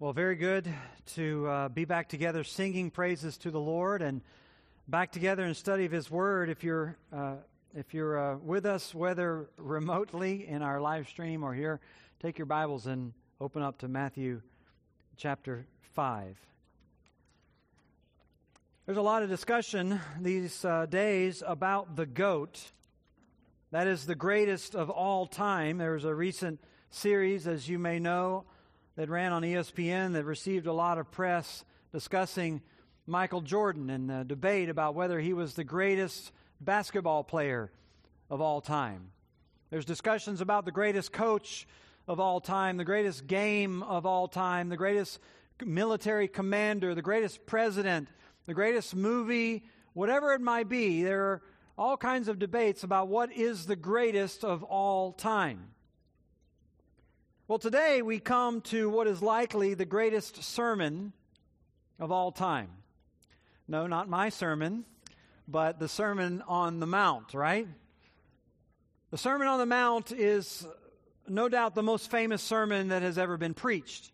Well, very good to uh, be back together singing praises to the Lord and back together in study of His Word. If you're uh, if you're uh, with us, whether remotely in our live stream or here, take your Bibles and open up to Matthew chapter five. There's a lot of discussion these uh, days about the goat. That is the greatest of all time. There was a recent series, as you may know that ran on ESPN that received a lot of press discussing Michael Jordan and the debate about whether he was the greatest basketball player of all time. There's discussions about the greatest coach of all time, the greatest game of all time, the greatest military commander, the greatest president, the greatest movie, whatever it might be. There are all kinds of debates about what is the greatest of all time. Well, today we come to what is likely the greatest sermon of all time. No, not my sermon, but the Sermon on the Mount, right? The Sermon on the Mount is no doubt the most famous sermon that has ever been preached.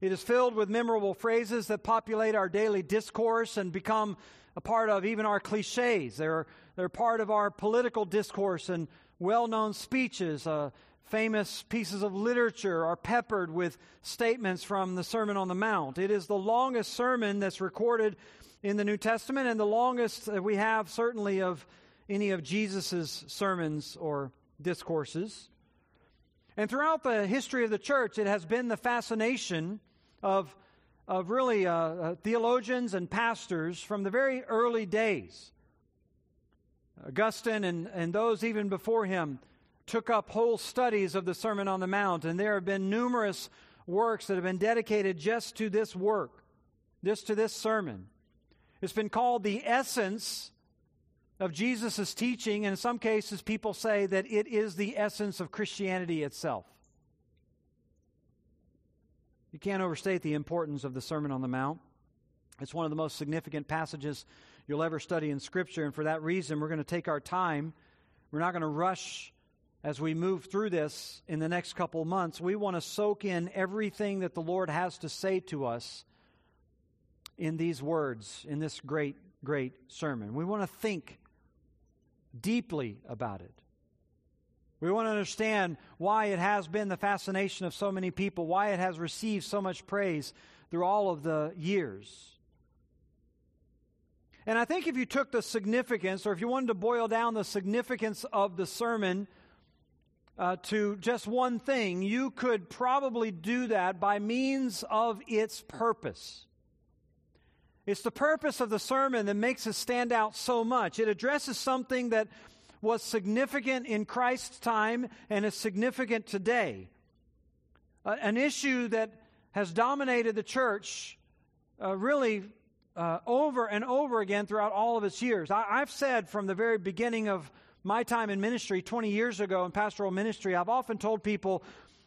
It is filled with memorable phrases that populate our daily discourse and become a part of even our cliches. They're, they're part of our political discourse and well known speeches. Uh, famous pieces of literature are peppered with statements from the Sermon on the Mount. It is the longest sermon that's recorded in the New Testament and the longest that we have, certainly, of any of Jesus' sermons or discourses. And throughout the history of the church, it has been the fascination of, of really uh, uh, theologians and pastors from the very early days. Augustine and, and those even before him took up whole studies of the Sermon on the Mount, and there have been numerous works that have been dedicated just to this work, just to this sermon. It's been called the essence of Jesus' teaching, and in some cases, people say that it is the essence of Christianity itself. You can't overstate the importance of the Sermon on the Mount. It's one of the most significant passages you'll ever study in Scripture, and for that reason, we're going to take our time. We're not going to rush as we move through this in the next couple months, we want to soak in everything that the Lord has to say to us in these words, in this great, great sermon. We want to think deeply about it. We want to understand why it has been the fascination of so many people, why it has received so much praise through all of the years. And I think if you took the significance, or if you wanted to boil down the significance of the sermon, uh, to just one thing, you could probably do that by means of its purpose. It's the purpose of the sermon that makes it stand out so much. It addresses something that was significant in Christ's time and is significant today. Uh, an issue that has dominated the church uh, really uh, over and over again throughout all of its years. I, I've said from the very beginning of my time in ministry 20 years ago in pastoral ministry, I've often told people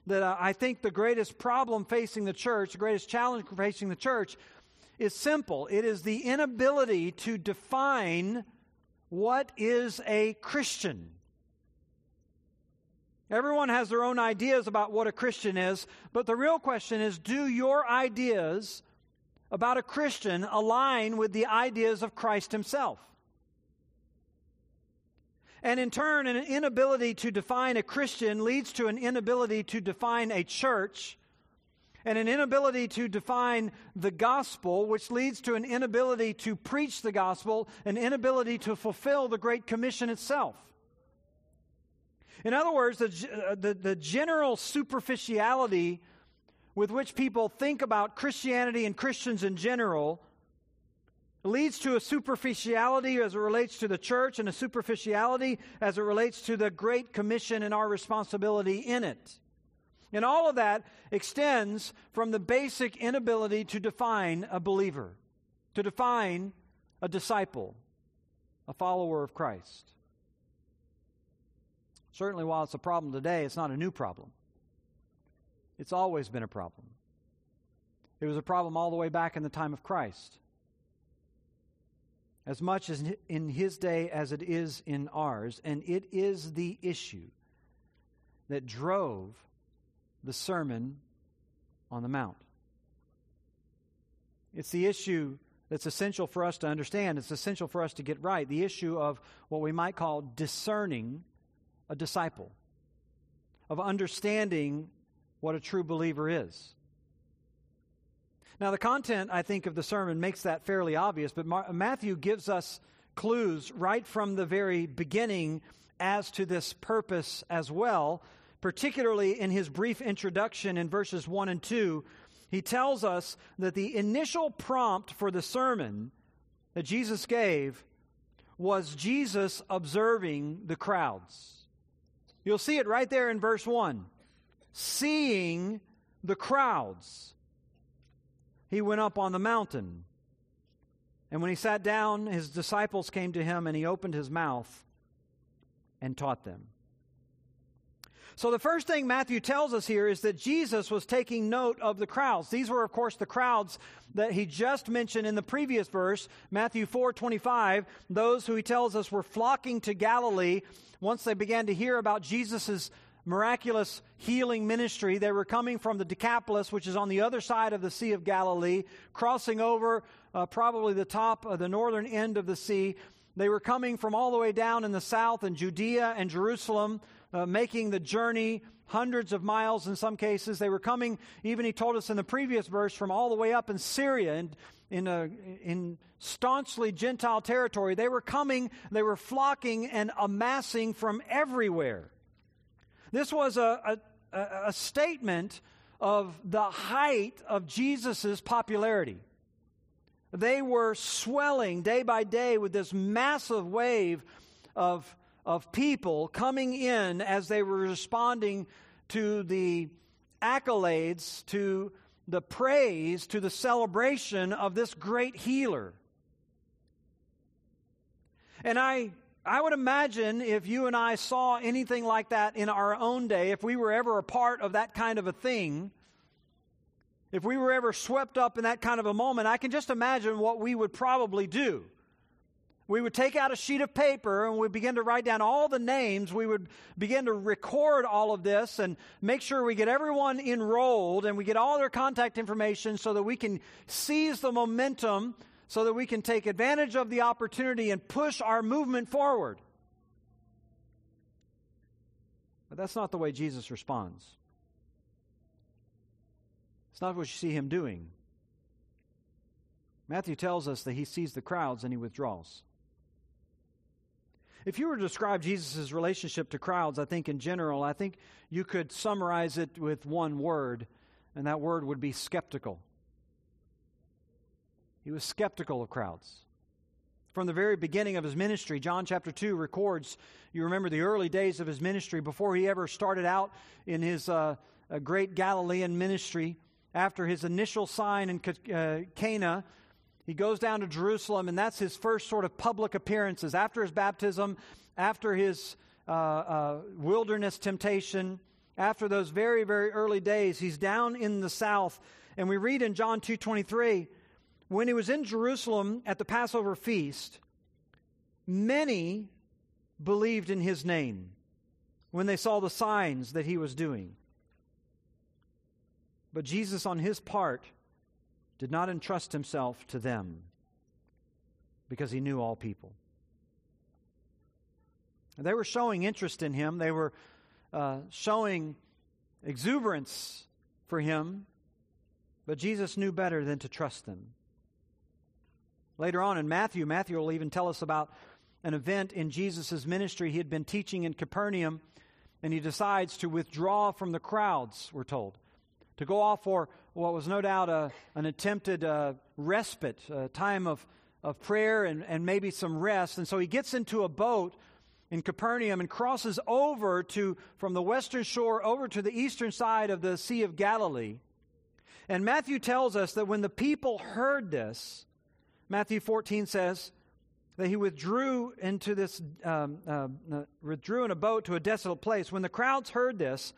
that uh, I think the greatest problem facing the church, the greatest challenge facing the church, is simple. It is the inability to define what is a Christian. Everyone has their own ideas about what a Christian is, but the real question is do your ideas about a Christian align with the ideas of Christ Himself? And in turn, an inability to define a Christian leads to an inability to define a church, and an inability to define the gospel, which leads to an inability to preach the gospel, an inability to fulfill the Great Commission itself. In other words, the, uh, the, the general superficiality with which people think about Christianity and Christians in general leads to a superficiality as it relates to the church and a superficiality as it relates to the Great Commission and our responsibility in it. And all of that extends from the basic inability to define a believer, to define a disciple, a follower of Christ. Certainly, while it's a problem today, it's not a new problem. It's always been a problem. It was a problem all the way back in the time of Christ as much as in his day as it is in ours, and it is the issue that drove the Sermon on the Mount. It's the issue that's essential for us to understand. It's essential for us to get right. The issue of what we might call discerning a disciple, of understanding what a true believer is. Now, the content, I think, of the sermon makes that fairly obvious, but Matthew gives us clues right from the very beginning as to this purpose as well, particularly in his brief introduction in verses 1 and 2. He tells us that the initial prompt for the sermon that Jesus gave was Jesus observing the crowds. You'll see it right there in verse 1. Seeing the crowds, he went up on the mountain. And when he sat down, his disciples came to him, and he opened his mouth and taught them. So, the first thing Matthew tells us here is that Jesus was taking note of the crowds. These were, of course, the crowds that he just mentioned in the previous verse, Matthew 4 25. Those who he tells us were flocking to Galilee once they began to hear about Jesus' miraculous healing ministry. They were coming from the Decapolis, which is on the other side of the Sea of Galilee, crossing over uh, probably the top of the northern end of the sea. They were coming from all the way down in the south in Judea and Jerusalem, uh, making the journey hundreds of miles in some cases. They were coming, even he told us in the previous verse, from all the way up in Syria and in, a, in staunchly Gentile territory. They were coming, they were flocking and amassing from everywhere. This was a, a, a statement of the height of Jesus' popularity. They were swelling day by day with this massive wave of, of people coming in as they were responding to the accolades, to the praise, to the celebration of this great healer. And I I would imagine if you and I saw anything like that in our own day, if we were ever a part of that kind of a thing, if we were ever swept up in that kind of a moment, I can just imagine what we would probably do. We would take out a sheet of paper and we'd begin to write down all the names. We would begin to record all of this and make sure we get everyone enrolled and we get all their contact information so that we can seize the momentum so that we can take advantage of the opportunity and push our movement forward. But that's not the way Jesus responds. It's not what you see him doing. Matthew tells us that he sees the crowds and he withdraws. If you were to describe Jesus' relationship to crowds, I think in general, I think you could summarize it with one word, and that word would be skeptical. He was skeptical of crowds. From the very beginning of his ministry, John chapter 2 records, you remember the early days of his ministry before he ever started out in his uh, great Galilean ministry. After his initial sign in uh, Cana, he goes down to Jerusalem, and that's his first sort of public appearances. After his baptism, after his uh, uh wilderness temptation, after those very, very early days, he's down in the south. And we read in John 2.23, when he was in Jerusalem at the Passover feast, many believed in his name when they saw the signs that he was doing. But Jesus, on his part, did not entrust himself to them because he knew all people. They were showing interest in him, they were uh, showing exuberance for him, but Jesus knew better than to trust them. Later on in Matthew, Matthew will even tell us about an event in Jesus' ministry. He had been teaching in Capernaum, and he decides to withdraw from the crowds, we're told, to go off for what was no doubt a, an attempted uh, respite, a time of, of prayer and, and maybe some rest. And so he gets into a boat in Capernaum and crosses over to from the western shore over to the eastern side of the Sea of Galilee. And Matthew tells us that when the people heard this, Matthew 14 says that he withdrew into this, um, uh, withdrew in a boat to a desolate place. When the crowds heard this,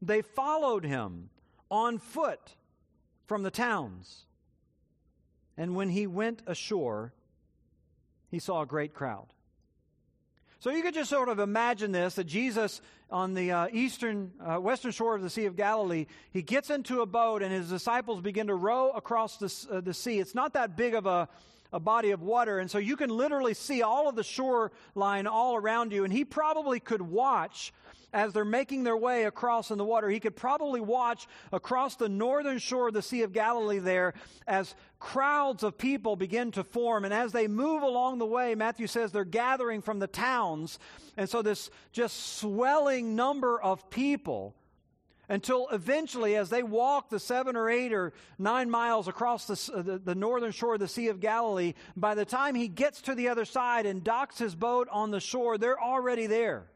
they followed him on foot from the towns. And when he went ashore, he saw a great crowd. So you could just sort of imagine this that Jesus on the uh, eastern, uh, western shore of the Sea of Galilee. He gets into a boat, and his disciples begin to row across the, uh, the sea. It's not that big of a, a body of water, and so you can literally see all of the shoreline all around you. And he probably could watch as they're making their way across in the water. He could probably watch across the northern shore of the Sea of Galilee there as crowds of people begin to form. And as they move along the way, Matthew says they're gathering from the towns. And so this just swelling number of people until eventually, as they walk the seven or eight or nine miles across the, uh, the, the, northern shore of the Sea of Galilee, by the time he gets to the other side and docks his boat on the shore, they're already there.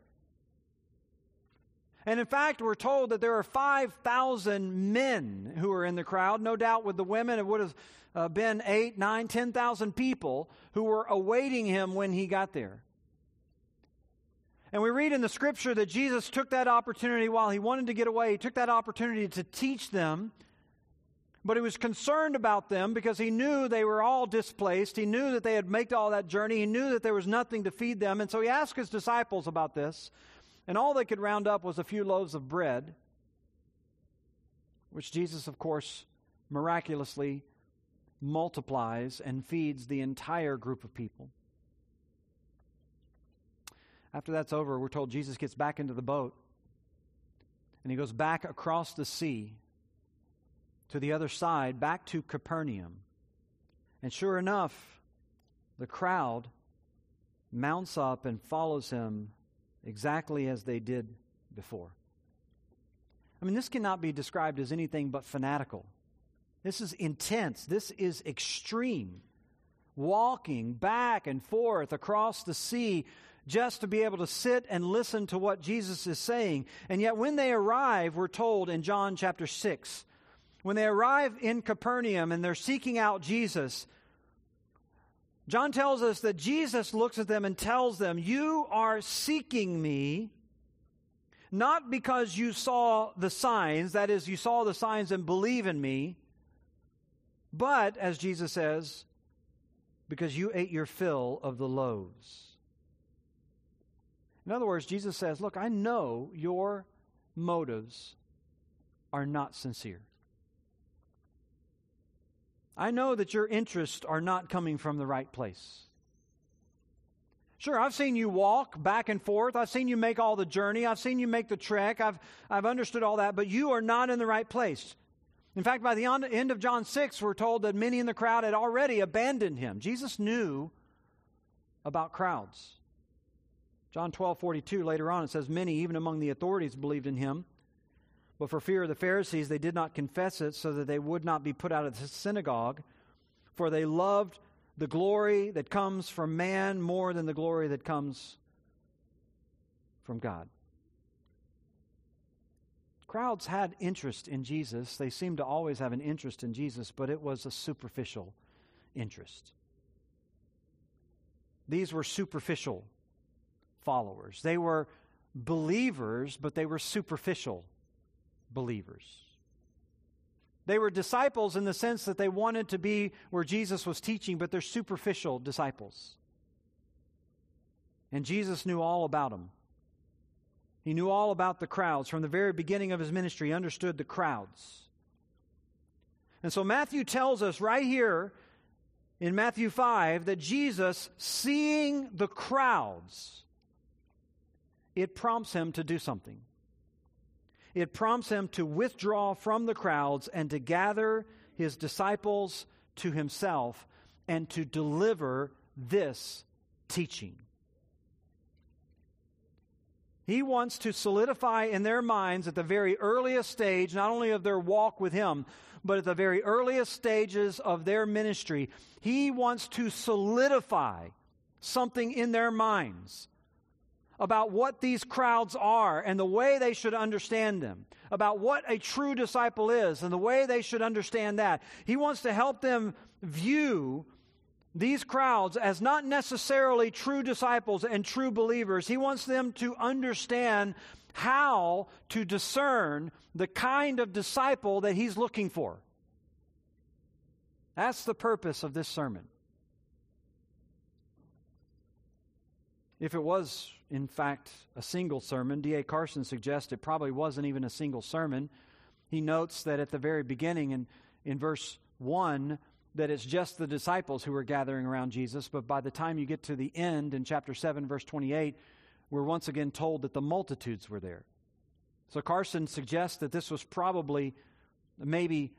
And in fact, we're told that there are 5,000 men who are in the crowd. No doubt with the women, it would have uh, been 8, 9, 10,000 people who were awaiting him when he got there. And we read in the scripture that Jesus took that opportunity while he wanted to get away, he took that opportunity to teach them. But he was concerned about them because he knew they were all displaced. He knew that they had made all that journey. He knew that there was nothing to feed them. And so he asked his disciples about this. And all they could round up was a few loaves of bread, which Jesus, of course, miraculously multiplies and feeds the entire group of people. After that's over, we're told Jesus gets back into the boat and he goes back across the sea to the other side, back to Capernaum. And sure enough, the crowd mounts up and follows him exactly as they did before. I mean, this cannot be described as anything but fanatical. This is intense. This is extreme. Walking back and forth across the sea just to be able to sit and listen to what Jesus is saying. And yet, when they arrive, we're told in John chapter 6, when they arrive in Capernaum and they're seeking out Jesus, John tells us that Jesus looks at them and tells them, You are seeking me not because you saw the signs, that is, you saw the signs and believe in me, but, as Jesus says, because you ate your fill of the loaves. In other words, Jesus says, Look, I know your motives are not sincere. I know that your interests are not coming from the right place. Sure, I've seen you walk back and forth. I've seen you make all the journey. I've seen you make the trek. I've, I've understood all that, but you are not in the right place. In fact, by the end of John 6, we're told that many in the crowd had already abandoned him. Jesus knew about crowds. John 12, 42, later on, it says, Many, even among the authorities, believed in him. But for fear of the Pharisees, they did not confess it so that they would not be put out of the synagogue, for they loved the glory that comes from man more than the glory that comes from God. Crowds had interest in Jesus. They seemed to always have an interest in Jesus, but it was a superficial interest. These were superficial followers. They were believers, but they were superficial believers. They were disciples in the sense that they wanted to be where Jesus was teaching, but they're superficial disciples. And Jesus knew all about them. He knew all about the crowds. From the very beginning of his ministry, he understood the crowds. And so Matthew tells us right here in Matthew 5 that Jesus, seeing the crowds, it prompts him to do something it prompts him to withdraw from the crowds and to gather his disciples to himself and to deliver this teaching. He wants to solidify in their minds at the very earliest stage, not only of their walk with Him, but at the very earliest stages of their ministry, He wants to solidify something in their minds about what these crowds are and the way they should understand them, about what a true disciple is and the way they should understand that. He wants to help them view these crowds as not necessarily true disciples and true believers. He wants them to understand how to discern the kind of disciple that he's looking for. That's the purpose of this sermon. If it was, in fact, a single sermon, D.A. Carson suggests it probably wasn't even a single sermon. He notes that at the very beginning, in, in verse 1, that it's just the disciples who are gathering around Jesus, but by the time you get to the end in chapter 7, verse 28, we're once again told that the multitudes were there. So Carson suggests that this was probably maybe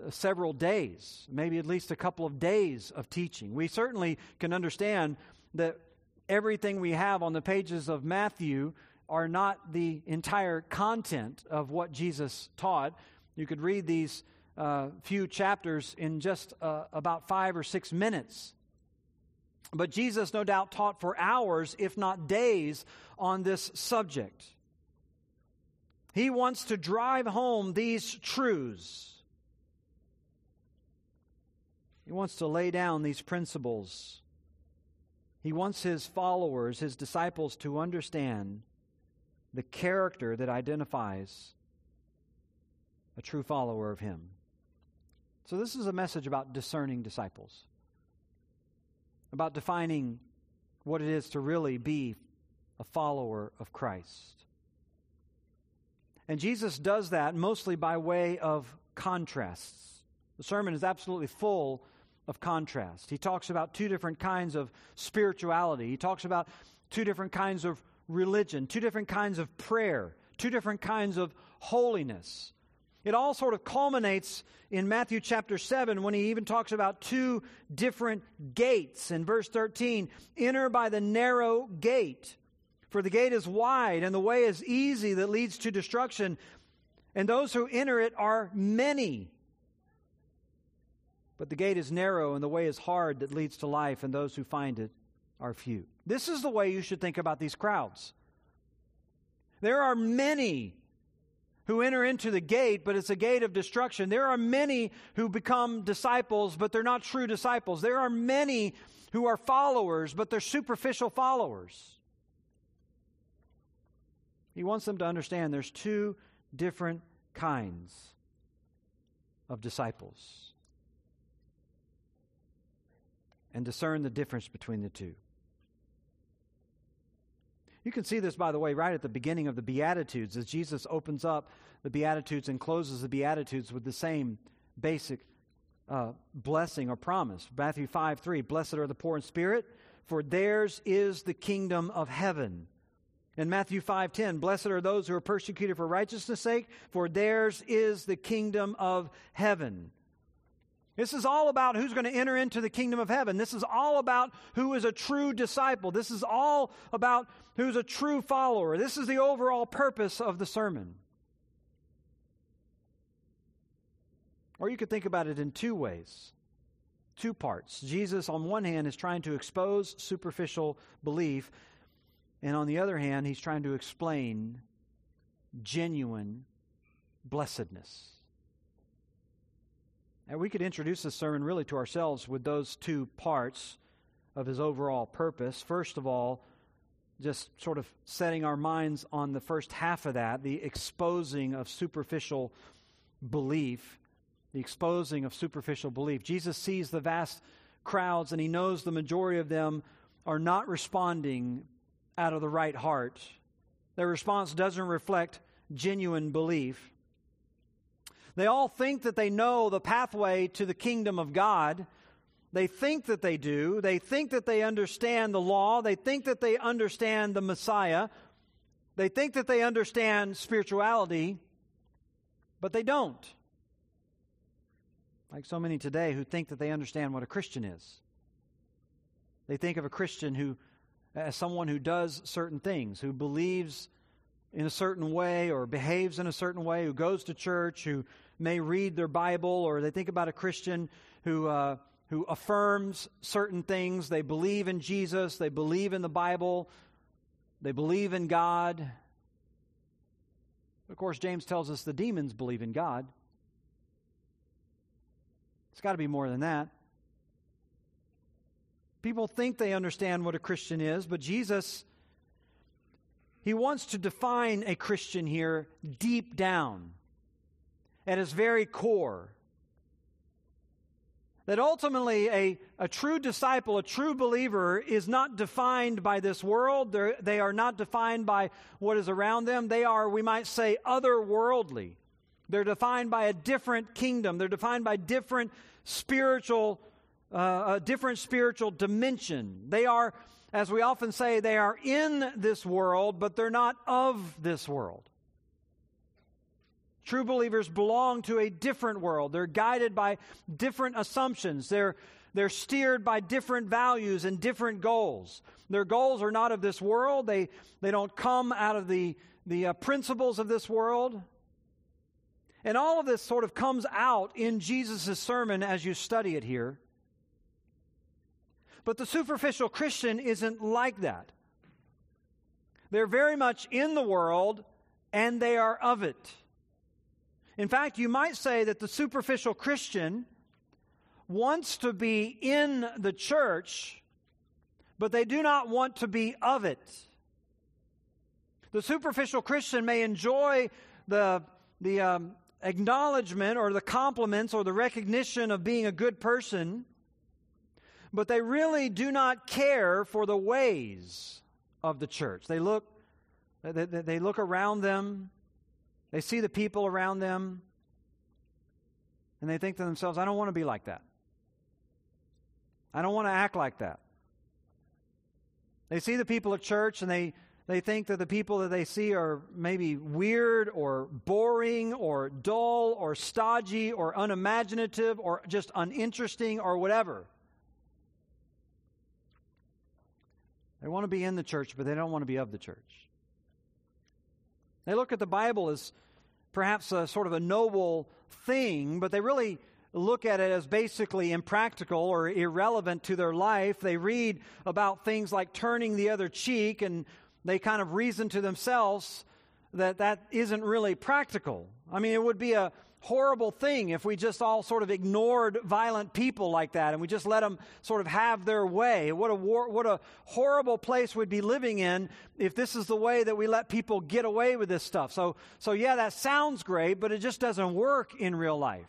uh, several days, maybe at least a couple of days of teaching. We certainly can understand that everything we have on the pages of Matthew are not the entire content of what Jesus taught. You could read these uh, few chapters in just uh, about five or six minutes. But Jesus, no doubt, taught for hours, if not days, on this subject. He wants to drive home these truths. He wants to lay down these principles. He wants his followers, his disciples, to understand the character that identifies a true follower of him. So, this is a message about discerning disciples, about defining what it is to really be a follower of Christ. And Jesus does that mostly by way of contrasts. The sermon is absolutely full of contrast. He talks about two different kinds of spirituality, he talks about two different kinds of religion, two different kinds of prayer, two different kinds of holiness. It all sort of culminates in Matthew chapter 7 when he even talks about two different gates. In verse 13, enter by the narrow gate. For the gate is wide and the way is easy that leads to destruction, and those who enter it are many. But the gate is narrow and the way is hard that leads to life, and those who find it are few. This is the way you should think about these crowds. There are many who enter into the gate, but it's a gate of destruction. There are many who become disciples, but they're not true disciples. There are many who are followers, but they're superficial followers. He wants them to understand there's two different kinds of disciples and discern the difference between the two. You can see this, by the way, right at the beginning of the Beatitudes, as Jesus opens up the Beatitudes and closes the Beatitudes with the same basic uh, blessing or promise. Matthew 5 3 Blessed are the poor in spirit, for theirs is the kingdom of heaven. In Matthew 5:10, blessed are those who are persecuted for righteousness' sake, for theirs is the kingdom of heaven. This is all about who's going to enter into the kingdom of heaven. This is all about who is a true disciple. This is all about who's a true follower. This is the overall purpose of the sermon. Or you could think about it in two ways, two parts. Jesus, on one hand, is trying to expose superficial belief, and on the other hand, he's trying to explain genuine blessedness. And we could introduce this sermon really to ourselves with those two parts of his overall purpose. First of all, just sort of setting our minds on the first half of that, the exposing of superficial belief. The exposing of superficial belief. Jesus sees the vast crowds and he knows the majority of them are not responding out of the right heart. Their response doesn't reflect genuine belief. They all think that they know the pathway to the kingdom of God. They think that they do. They think that they understand the law. They think that they understand the Messiah. They think that they understand spirituality, but they don't. Like so many today who think that they understand what a Christian is. They think of a Christian who as someone who does certain things, who believes in a certain way or behaves in a certain way, who goes to church, who may read their Bible, or they think about a Christian who, uh, who affirms certain things. They believe in Jesus, they believe in the Bible, they believe in God. Of course, James tells us the demons believe in God. It's got to be more than that. People think they understand what a Christian is, but Jesus, he wants to define a Christian here deep down at his very core. That ultimately, a, a true disciple, a true believer, is not defined by this world. They're, they are not defined by what is around them. They are, we might say, otherworldly. They're defined by a different kingdom. They're defined by different spiritual, uh, a different spiritual dimension. They are, as we often say, they are in this world, but they're not of this world. True believers belong to a different world. They're guided by different assumptions. They're, they're steered by different values and different goals. Their goals are not of this world. They, they don't come out of the, the uh, principles of this world. And all of this sort of comes out in Jesus' sermon as you study it here. But the superficial Christian isn't like that. They're very much in the world and they are of it. In fact, you might say that the superficial Christian wants to be in the church, but they do not want to be of it. The superficial Christian may enjoy the, the um, acknowledgement or the compliments or the recognition of being a good person, but they really do not care for the ways of the church. They look, they, they look around them they see the people around them and they think to themselves, I don't want to be like that. I don't want to act like that. They see the people at church and they, they think that the people that they see are maybe weird or boring or dull or stodgy or unimaginative or just uninteresting or whatever. They want to be in the church, but they don't want to be of the church. They look at the Bible as perhaps a sort of a noble thing, but they really look at it as basically impractical or irrelevant to their life. They read about things like turning the other cheek and they kind of reason to themselves that that isn't really practical. I mean, it would be a horrible thing if we just all sort of ignored violent people like that and we just let them sort of have their way. What a, war, what a horrible place we'd be living in if this is the way that we let people get away with this stuff. So, so yeah, that sounds great, but it just doesn't work in real life.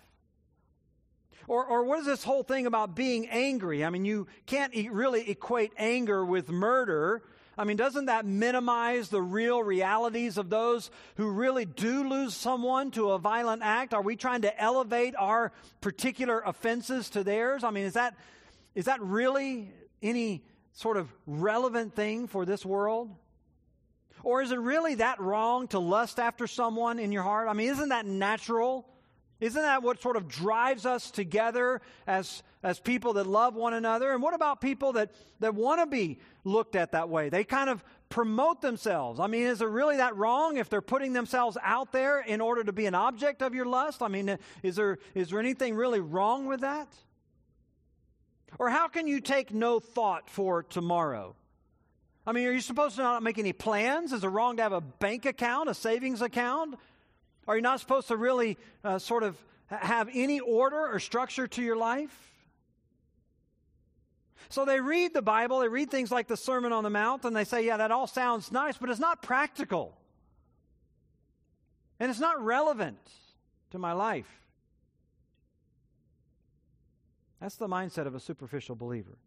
Or, or what is this whole thing about being angry? I mean, you can't really equate anger with murder. I mean, doesn't that minimize the real realities of those who really do lose someone to a violent act? Are we trying to elevate our particular offenses to theirs? I mean, is that, is that really any sort of relevant thing for this world? Or is it really that wrong to lust after someone in your heart? I mean, isn't that natural? Isn't that what sort of drives us together as, as people that love one another? And what about people that, that want to be looked at that way? They kind of promote themselves. I mean, is it really that wrong if they're putting themselves out there in order to be an object of your lust? I mean, is there, is there anything really wrong with that? Or how can you take no thought for tomorrow? I mean, are you supposed to not make any plans? Is it wrong to have a bank account, a savings account? Are you not supposed to really uh, sort of have any order or structure to your life? So they read the Bible, they read things like the Sermon on the Mount, and they say, yeah, that all sounds nice, but it's not practical. And it's not relevant to my life. That's the mindset of a superficial believer.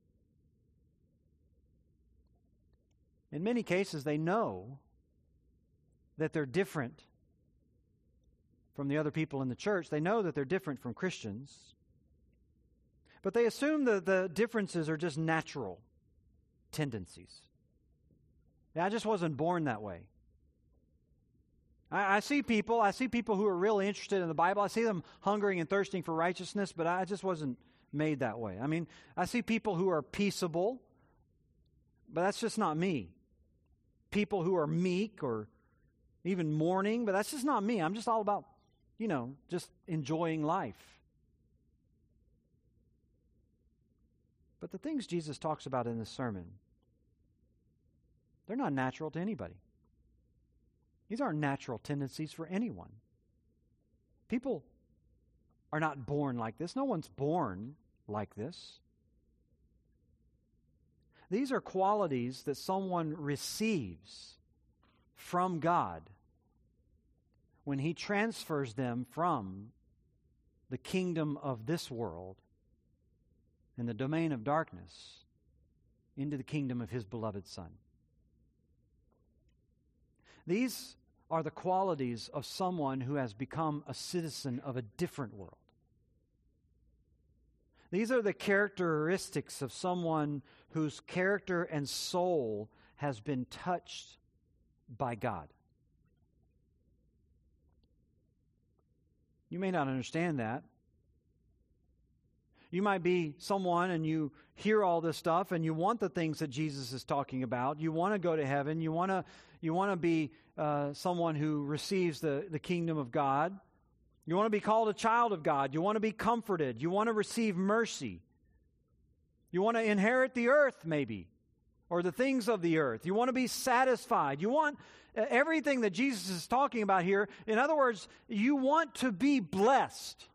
In many cases, they know that they're different from the other people in the church. They know that they're different from Christians. But they assume that the differences are just natural tendencies. I just wasn't born that way. I, I, see people, I see people who are really interested in the Bible. I see them hungering and thirsting for righteousness, but I just wasn't made that way. I mean, I see people who are peaceable, but that's just not me. People who are meek or even mourning, but that's just not me. I'm just all about you know, just enjoying life. But the things Jesus talks about in this sermon, they're not natural to anybody. These aren't natural tendencies for anyone. People are not born like this. No one's born like this. These are qualities that someone receives from God when he transfers them from the kingdom of this world and the domain of darkness into the kingdom of his beloved Son. These are the qualities of someone who has become a citizen of a different world. These are the characteristics of someone whose character and soul has been touched by God. You may not understand that. You might be someone and you hear all this stuff and you want the things that Jesus is talking about. You want to go to heaven. You want to you want to be uh, someone who receives the, the kingdom of God. You want to be called a child of God. You want to be comforted. You want to receive mercy. You want to inherit the earth, maybe, or the things of the earth. You want to be satisfied. You want uh, everything that Jesus is talking about here. In other words, you want to be blessed.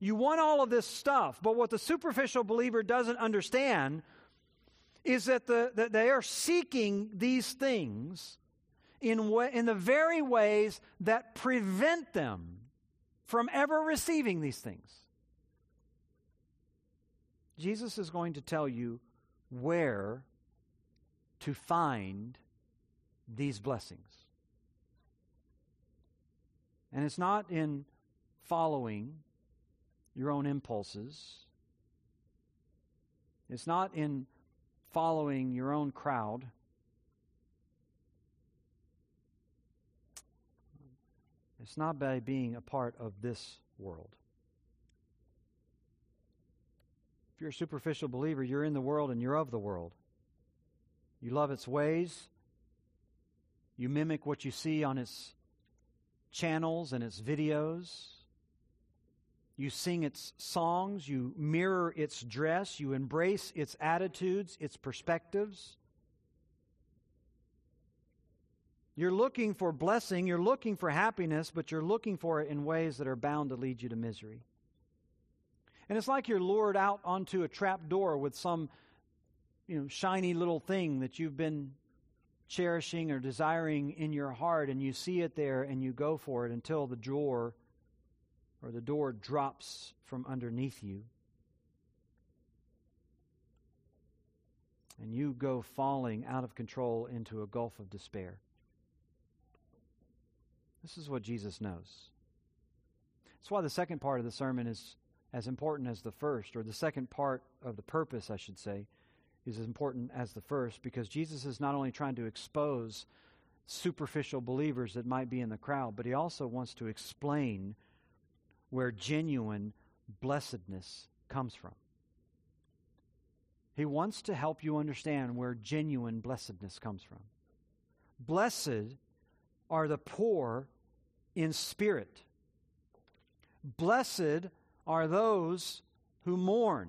You want all of this stuff. But what the superficial believer doesn't understand is that, the, that they are seeking these things in, way, in the very ways that prevent them from ever receiving these things. Jesus is going to tell you where to find these blessings. And it's not in following your own impulses, it's not in following your own crowd. It's not by being a part of this world. If you're a superficial believer, you're in the world and you're of the world. You love its ways. You mimic what you see on its channels and its videos. You sing its songs. You mirror its dress. You embrace its attitudes, its perspectives. You're looking for blessing, you're looking for happiness, but you're looking for it in ways that are bound to lead you to misery. And it's like you're lured out onto a trap door with some you know shiny little thing that you've been cherishing or desiring in your heart and you see it there and you go for it until the door or the door drops from underneath you. And you go falling out of control into a gulf of despair. This is what Jesus knows. That's why the second part of the sermon is as important as the first, or the second part of the purpose, I should say, is as important as the first, because Jesus is not only trying to expose superficial believers that might be in the crowd, but he also wants to explain where genuine blessedness comes from. He wants to help you understand where genuine blessedness comes from. Blessed are the poor in spirit. Blessed are those who mourn.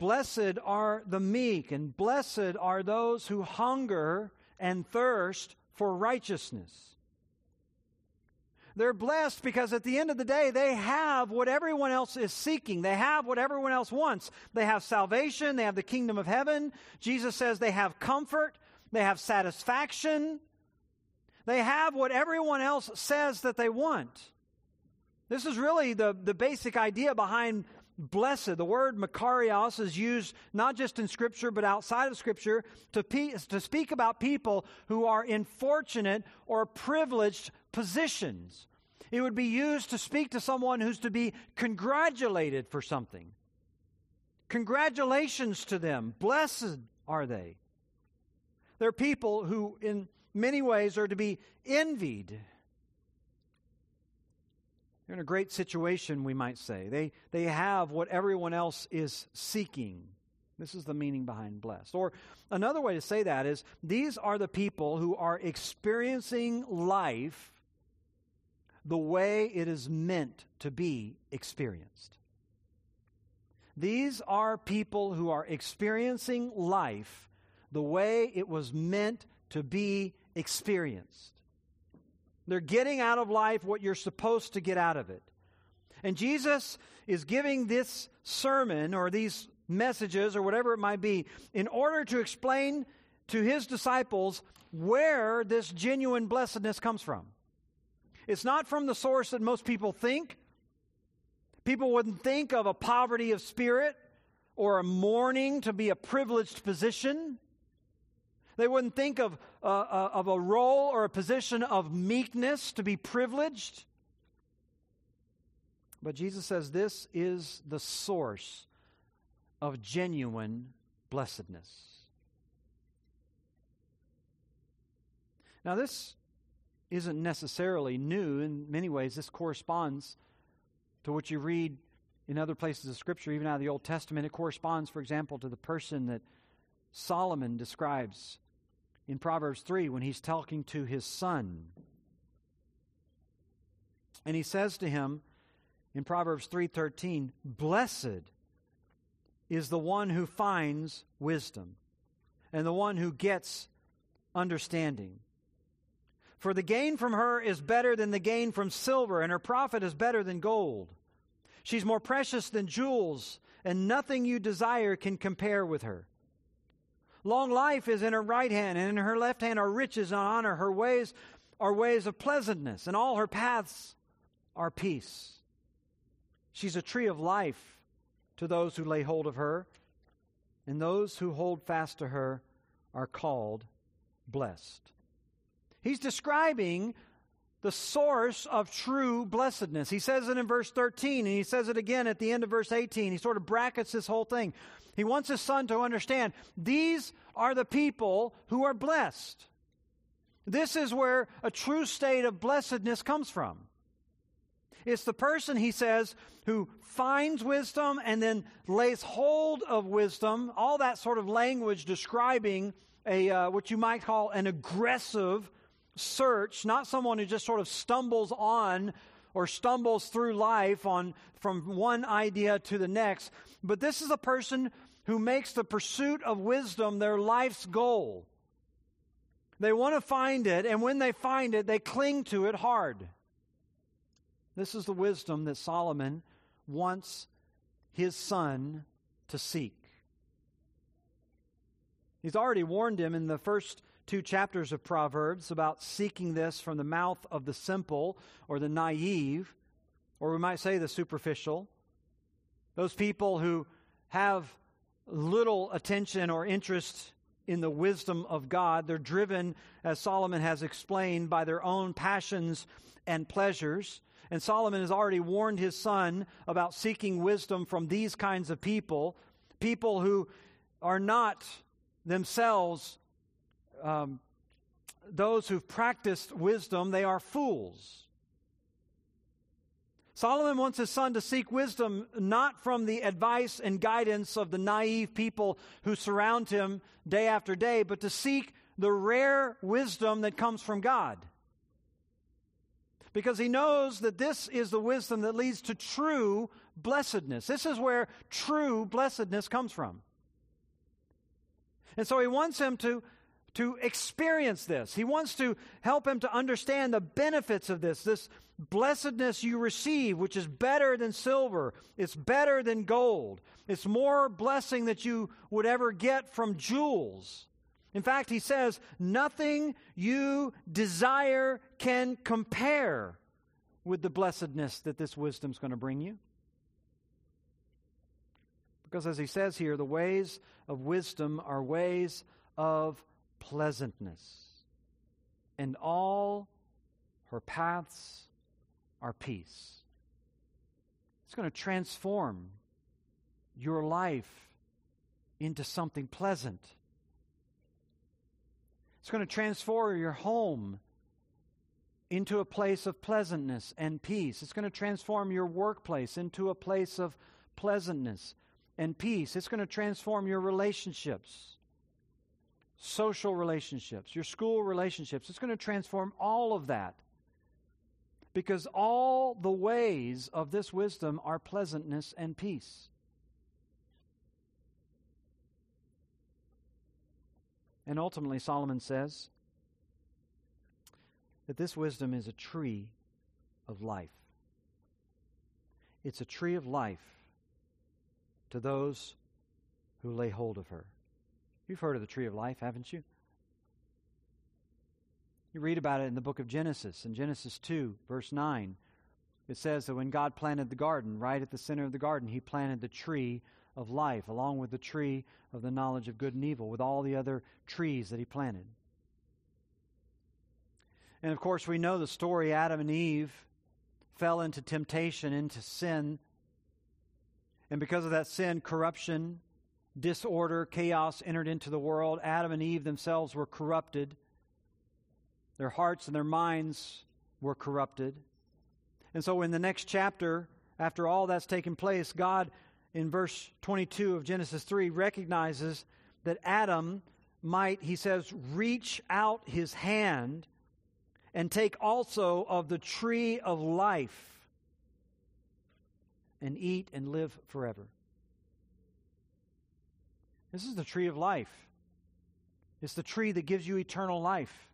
Blessed are the meek, and blessed are those who hunger and thirst for righteousness. They're blessed because at the end of the day, they have what everyone else is seeking. They have what everyone else wants. They have salvation, they have the kingdom of heaven. Jesus says they have comfort, they have satisfaction, they have what everyone else says that they want. This is really the, the basic idea behind blessed. The word makarios is used not just in Scripture but outside of Scripture to, pe- to speak about people who are in fortunate or privileged positions. It would be used to speak to someone who's to be congratulated for something. Congratulations to them. Blessed are they. They're people who, in many ways are to be envied. They're in a great situation, we might say. They, they have what everyone else is seeking. This is the meaning behind blessed. Or another way to say that is these are the people who are experiencing life the way it is meant to be experienced. These are people who are experiencing life the way it was meant to be experienced. They're getting out of life what you're supposed to get out of it. And Jesus is giving this sermon or these messages or whatever it might be in order to explain to his disciples where this genuine blessedness comes from. It's not from the source that most people think, People wouldn't think of a poverty of spirit or a mourning to be a privileged position. They wouldn't think of, uh, uh, of a role or a position of meekness to be privileged. But Jesus says this is the source of genuine blessedness. Now, this isn't necessarily new. In many ways, this corresponds to what you read in other places of Scripture, even out of the Old Testament. It corresponds, for example, to the person that Solomon describes in Proverbs 3 when he's talking to his son. And he says to him in Proverbs 3:13, "Blessed is the one who finds wisdom and the one who gets understanding. For the gain from her is better than the gain from silver, and her profit is better than gold. She's more precious than jewels, and nothing you desire can compare with her. Long life is in her right hand, and in her left hand are riches and honor. Her ways are ways of pleasantness, and all her paths are peace. She's a tree of life to those who lay hold of her, and those who hold fast to her are called blessed. He's describing the source of true blessedness. He says it in verse 13, and he says it again at the end of verse 18. He sort of brackets this whole thing. He wants his son to understand these are the people who are blessed. This is where a true state of blessedness comes from. It's the person, he says, who finds wisdom and then lays hold of wisdom, all that sort of language describing a, uh, what you might call an aggressive search, not someone who just sort of stumbles on or stumbles through life on from one idea to the next, but this is a person who makes the pursuit of wisdom their life's goal. They want to find it, and when they find it, they cling to it hard. This is the wisdom that Solomon wants his son to seek. He's already warned him in the first two chapters of Proverbs about seeking this from the mouth of the simple or the naive, or we might say the superficial. Those people who have little attention or interest in the wisdom of God. They're driven, as Solomon has explained, by their own passions and pleasures. And Solomon has already warned his son about seeking wisdom from these kinds of people, people who are not themselves um, those who've practiced wisdom, they are fools. Solomon wants his son to seek wisdom not from the advice and guidance of the naive people who surround him day after day, but to seek the rare wisdom that comes from God because he knows that this is the wisdom that leads to true blessedness. This is where true blessedness comes from. And so he wants him to, to experience this. He wants to help him to understand the benefits of this, this blessedness you receive, which is better than silver, it's better than gold, it's more blessing that you would ever get from jewels. In fact, he says, nothing you desire can compare with the blessedness that this wisdom is going to bring you. Because as he says here, the ways of wisdom are ways of pleasantness, and all her paths are peace. It's going to transform your life into something pleasant. It's going to transform your home into a place of pleasantness and peace. It's going to transform your workplace into a place of pleasantness and peace. It's going to transform your relationships, social relationships, your school relationships. It's going to transform all of that. Because all the ways of this wisdom are pleasantness and peace. And ultimately, Solomon says that this wisdom is a tree of life. It's a tree of life to those who lay hold of her. You've heard of the tree of life, haven't you? You read about it in the book of Genesis, in Genesis 2, verse 9. It says that when God planted the garden, right at the center of the garden, He planted the tree of life, along with the tree of the knowledge of good and evil, with all the other trees that He planted. And of course, we know the story Adam and Eve fell into temptation, into sin. And because of that sin, corruption, disorder, chaos entered into the world. Adam and Eve themselves were corrupted. Their hearts and their minds were corrupted. And so, in the next chapter, after all that's taken place, God, in verse 22 of Genesis 3, recognizes that Adam might, he says, reach out his hand and take also of the tree of life and eat and live forever. This is the tree of life. It's the tree that gives you eternal life.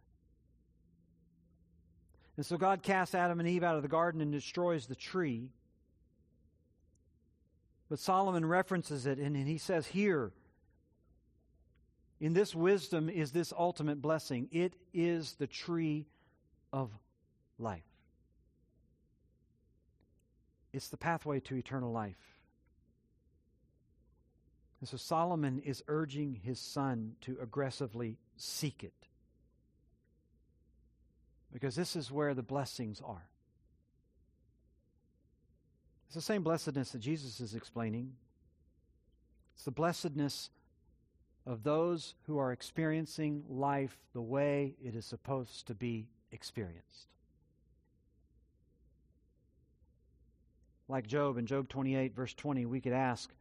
And so God casts Adam and Eve out of the garden and destroys the tree. But Solomon references it and he says, Here, in this wisdom is this ultimate blessing. It is the tree of life. It's the pathway to eternal life. And so Solomon is urging his son to aggressively seek it. Because this is where the blessings are. It's the same blessedness that Jesus is explaining. It's the blessedness of those who are experiencing life the way it is supposed to be experienced. Like Job in Job 28, verse 20, we could ask,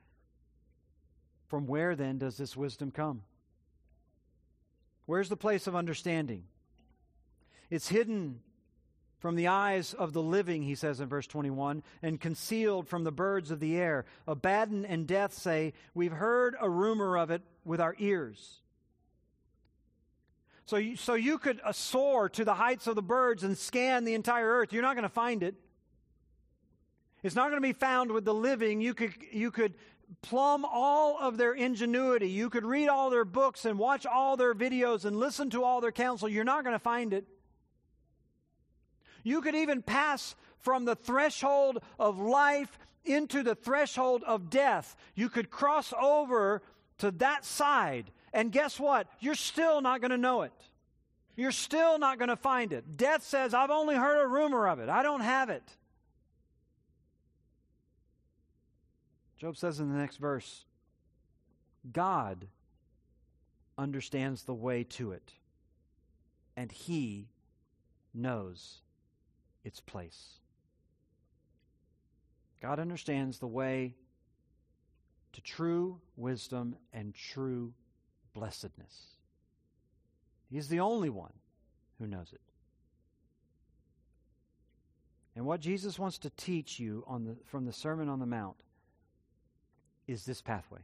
from where then does this wisdom come? Where's the place of understanding? It's hidden from the eyes of the living, he says in verse 21, and concealed from the birds of the air. Abaddon and death say, We've heard a rumor of it with our ears. So you, so you could uh, soar to the heights of the birds and scan the entire earth. You're not going to find it. It's not going to be found with the living. You could, you could plumb all of their ingenuity. You could read all their books and watch all their videos and listen to all their counsel. You're not going to find it. You could even pass from the threshold of life into the threshold of death. You could cross over to that side. And guess what? You're still not going to know it. You're still not going to find it. Death says, I've only heard a rumor of it, I don't have it. Job says in the next verse God understands the way to it, and he knows its place. God understands the way to true wisdom and true blessedness. He's the only one who knows it. And what Jesus wants to teach you the, from the Sermon on the Mount is this pathway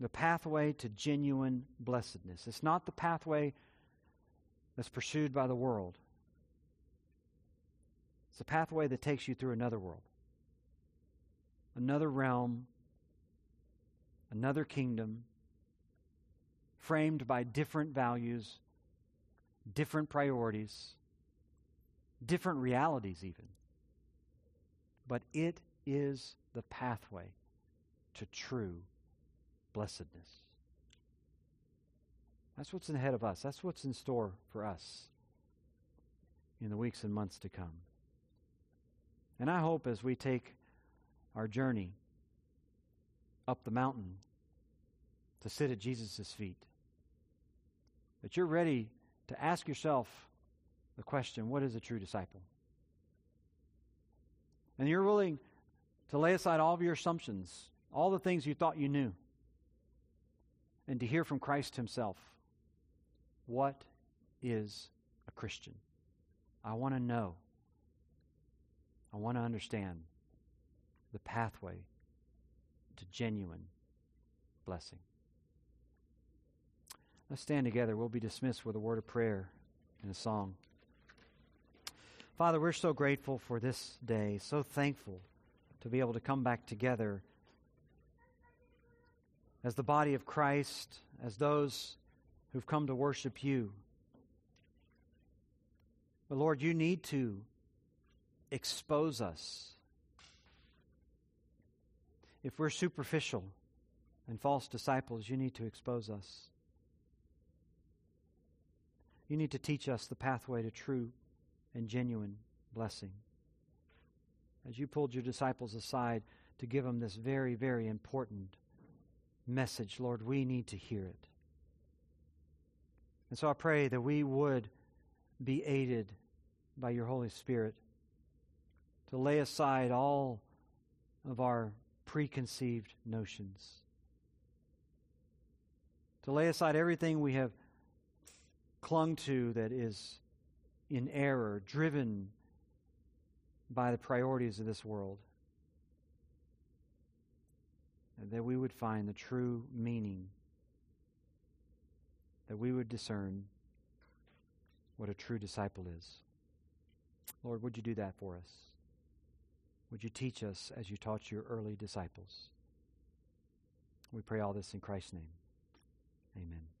the pathway to genuine blessedness. It's not the pathway that's pursued by the world, it's a pathway that takes you through another world, another realm, another kingdom, framed by different values, different priorities, different realities, even. But it is the pathway to true blessedness. That's what's ahead of us. That's what's in store for us in the weeks and months to come. And I hope as we take our journey up the mountain to sit at Jesus' feet, that you're ready to ask yourself the question what is a true disciple? And you're willing to lay aside all of your assumptions, all the things you thought you knew, and to hear from Christ Himself. What is a Christian? I want to know. I want to understand the pathway to genuine blessing. Let's stand together. We'll be dismissed with a word of prayer and a song. Father, we're so grateful for this day, so thankful to be able to come back together as the body of Christ, as those who've come to worship you. But Lord, you need to expose us. If we're superficial and false disciples, you need to expose us. You need to teach us the pathway to true and genuine blessing. As you pulled your disciples aside to give them this very, very important message, Lord, we need to hear it. And so I pray that we would be aided by your Holy Spirit to lay aside all of our preconceived notions, to lay aside everything we have clung to that is in error, driven by the priorities of this world. That we would find the true meaning, that we would discern what a true disciple is. Lord, would you do that for us? Would you teach us as you taught your early disciples? We pray all this in Christ's name. Amen.